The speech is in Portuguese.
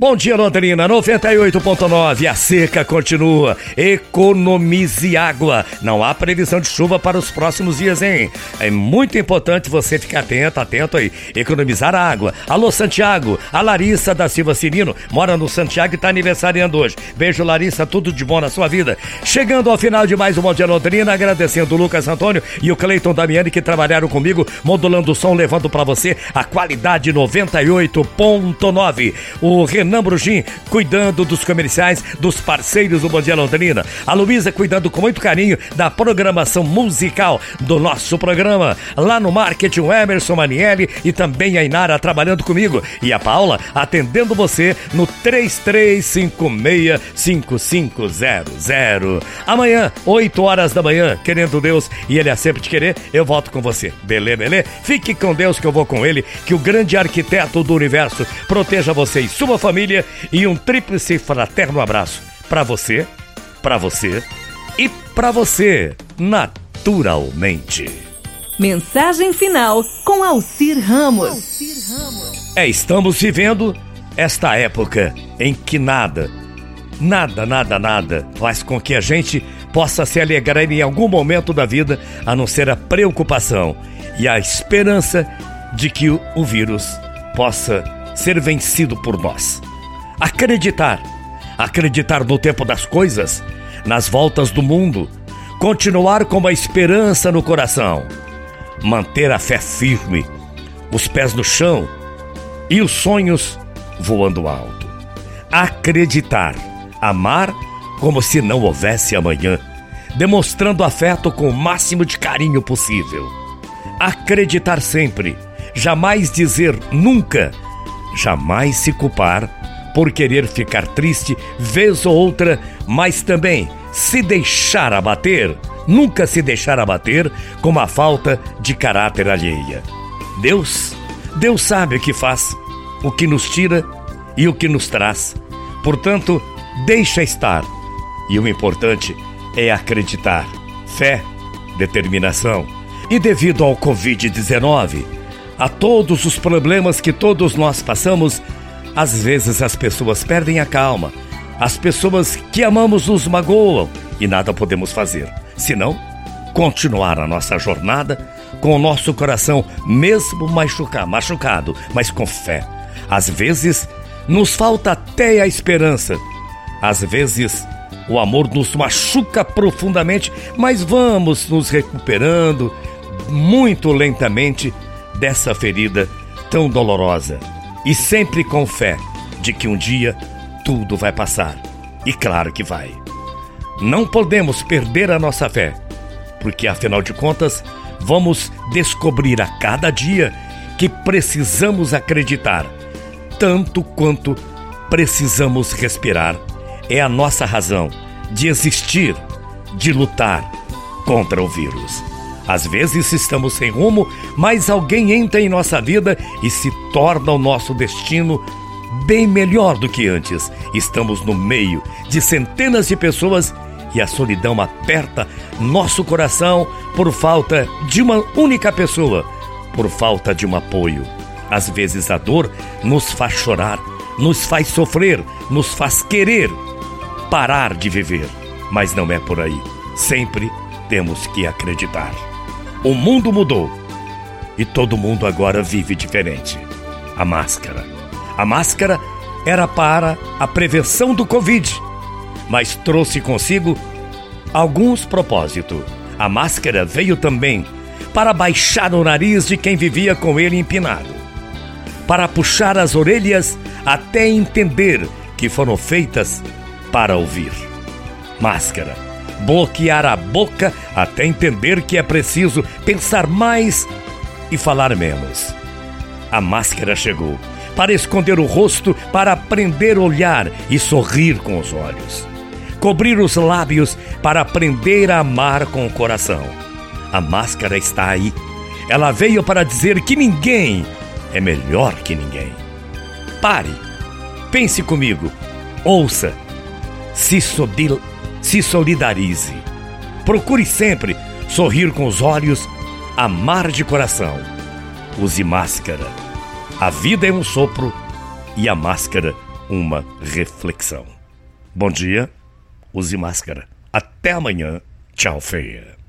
Bom dia, Londrina. 98.9. A seca continua. Economize água. Não há previsão de chuva para os próximos dias, hein? É muito importante você ficar atento, atento aí. Economizar água. Alô, Santiago. A Larissa da Silva Cirino mora no Santiago e está aniversariando hoje. Beijo, Larissa. Tudo de bom na sua vida. Chegando ao final de mais um Bom Dia Londrina, agradecendo o Lucas Antônio e o Cleiton Damiani que trabalharam comigo, modulando o som, levando para você a qualidade 98.9. O Renan Renan cuidando dos comerciais dos parceiros do Bom Dia Londrina. A Luísa cuidando com muito carinho da programação musical do nosso programa. Lá no marketing, o Emerson Manielli e também a Inara trabalhando comigo. E a Paula atendendo você no 3356-5500. Amanhã, 8 horas da manhã, querendo Deus e Ele é sempre te querer, eu volto com você. Belê, belê? Fique com Deus que eu vou com Ele, que o grande arquiteto do universo proteja você e sua família família e um tríplice fraterno abraço para você, para você e para você, naturalmente. Mensagem final com Alcir Ramos. É, estamos vivendo esta época em que nada, nada, nada, nada faz com que a gente possa se alegrar em algum momento da vida, a não ser a preocupação e a esperança de que o vírus possa ser vencido por nós. Acreditar. Acreditar no tempo das coisas, nas voltas do mundo. Continuar com uma esperança no coração. Manter a fé firme, os pés no chão e os sonhos voando alto. Acreditar. Amar como se não houvesse amanhã, demonstrando afeto com o máximo de carinho possível. Acreditar sempre, jamais dizer nunca, jamais se culpar por querer ficar triste vez ou outra, mas também se deixar abater, nunca se deixar abater com a falta de caráter alheia. Deus, Deus sabe o que faz, o que nos tira e o que nos traz. Portanto, deixa estar. E o importante é acreditar, fé, determinação. E devido ao Covid-19, a todos os problemas que todos nós passamos, às vezes as pessoas perdem a calma, as pessoas que amamos nos magoam e nada podemos fazer, senão continuar a nossa jornada com o nosso coração mesmo machucar, machucado, mas com fé. Às vezes nos falta até a esperança. Às vezes o amor nos machuca profundamente, mas vamos nos recuperando muito lentamente dessa ferida tão dolorosa e sempre com fé de que um dia tudo vai passar. E claro que vai. Não podemos perder a nossa fé, porque afinal de contas, vamos descobrir a cada dia que precisamos acreditar, tanto quanto precisamos respirar. É a nossa razão de existir, de lutar contra o vírus. Às vezes estamos sem rumo, mas alguém entra em nossa vida e se torna o nosso destino bem melhor do que antes. Estamos no meio de centenas de pessoas e a solidão aperta nosso coração por falta de uma única pessoa, por falta de um apoio. Às vezes a dor nos faz chorar, nos faz sofrer, nos faz querer parar de viver. Mas não é por aí. Sempre temos que acreditar. O mundo mudou e todo mundo agora vive diferente. A máscara. A máscara era para a prevenção do Covid, mas trouxe consigo alguns propósitos. A máscara veio também para baixar o nariz de quem vivia com ele empinado, para puxar as orelhas até entender que foram feitas para ouvir. Máscara bloquear a boca até entender que é preciso pensar mais e falar menos. A máscara chegou para esconder o rosto, para aprender a olhar e sorrir com os olhos. Cobrir os lábios para aprender a amar com o coração. A máscara está aí. Ela veio para dizer que ninguém é melhor que ninguém. Pare, pense comigo, ouça, se sodil se solidarize. Procure sempre sorrir com os olhos, amar de coração. Use máscara. A vida é um sopro e a máscara uma reflexão. Bom dia, use máscara. Até amanhã. Tchau, feia.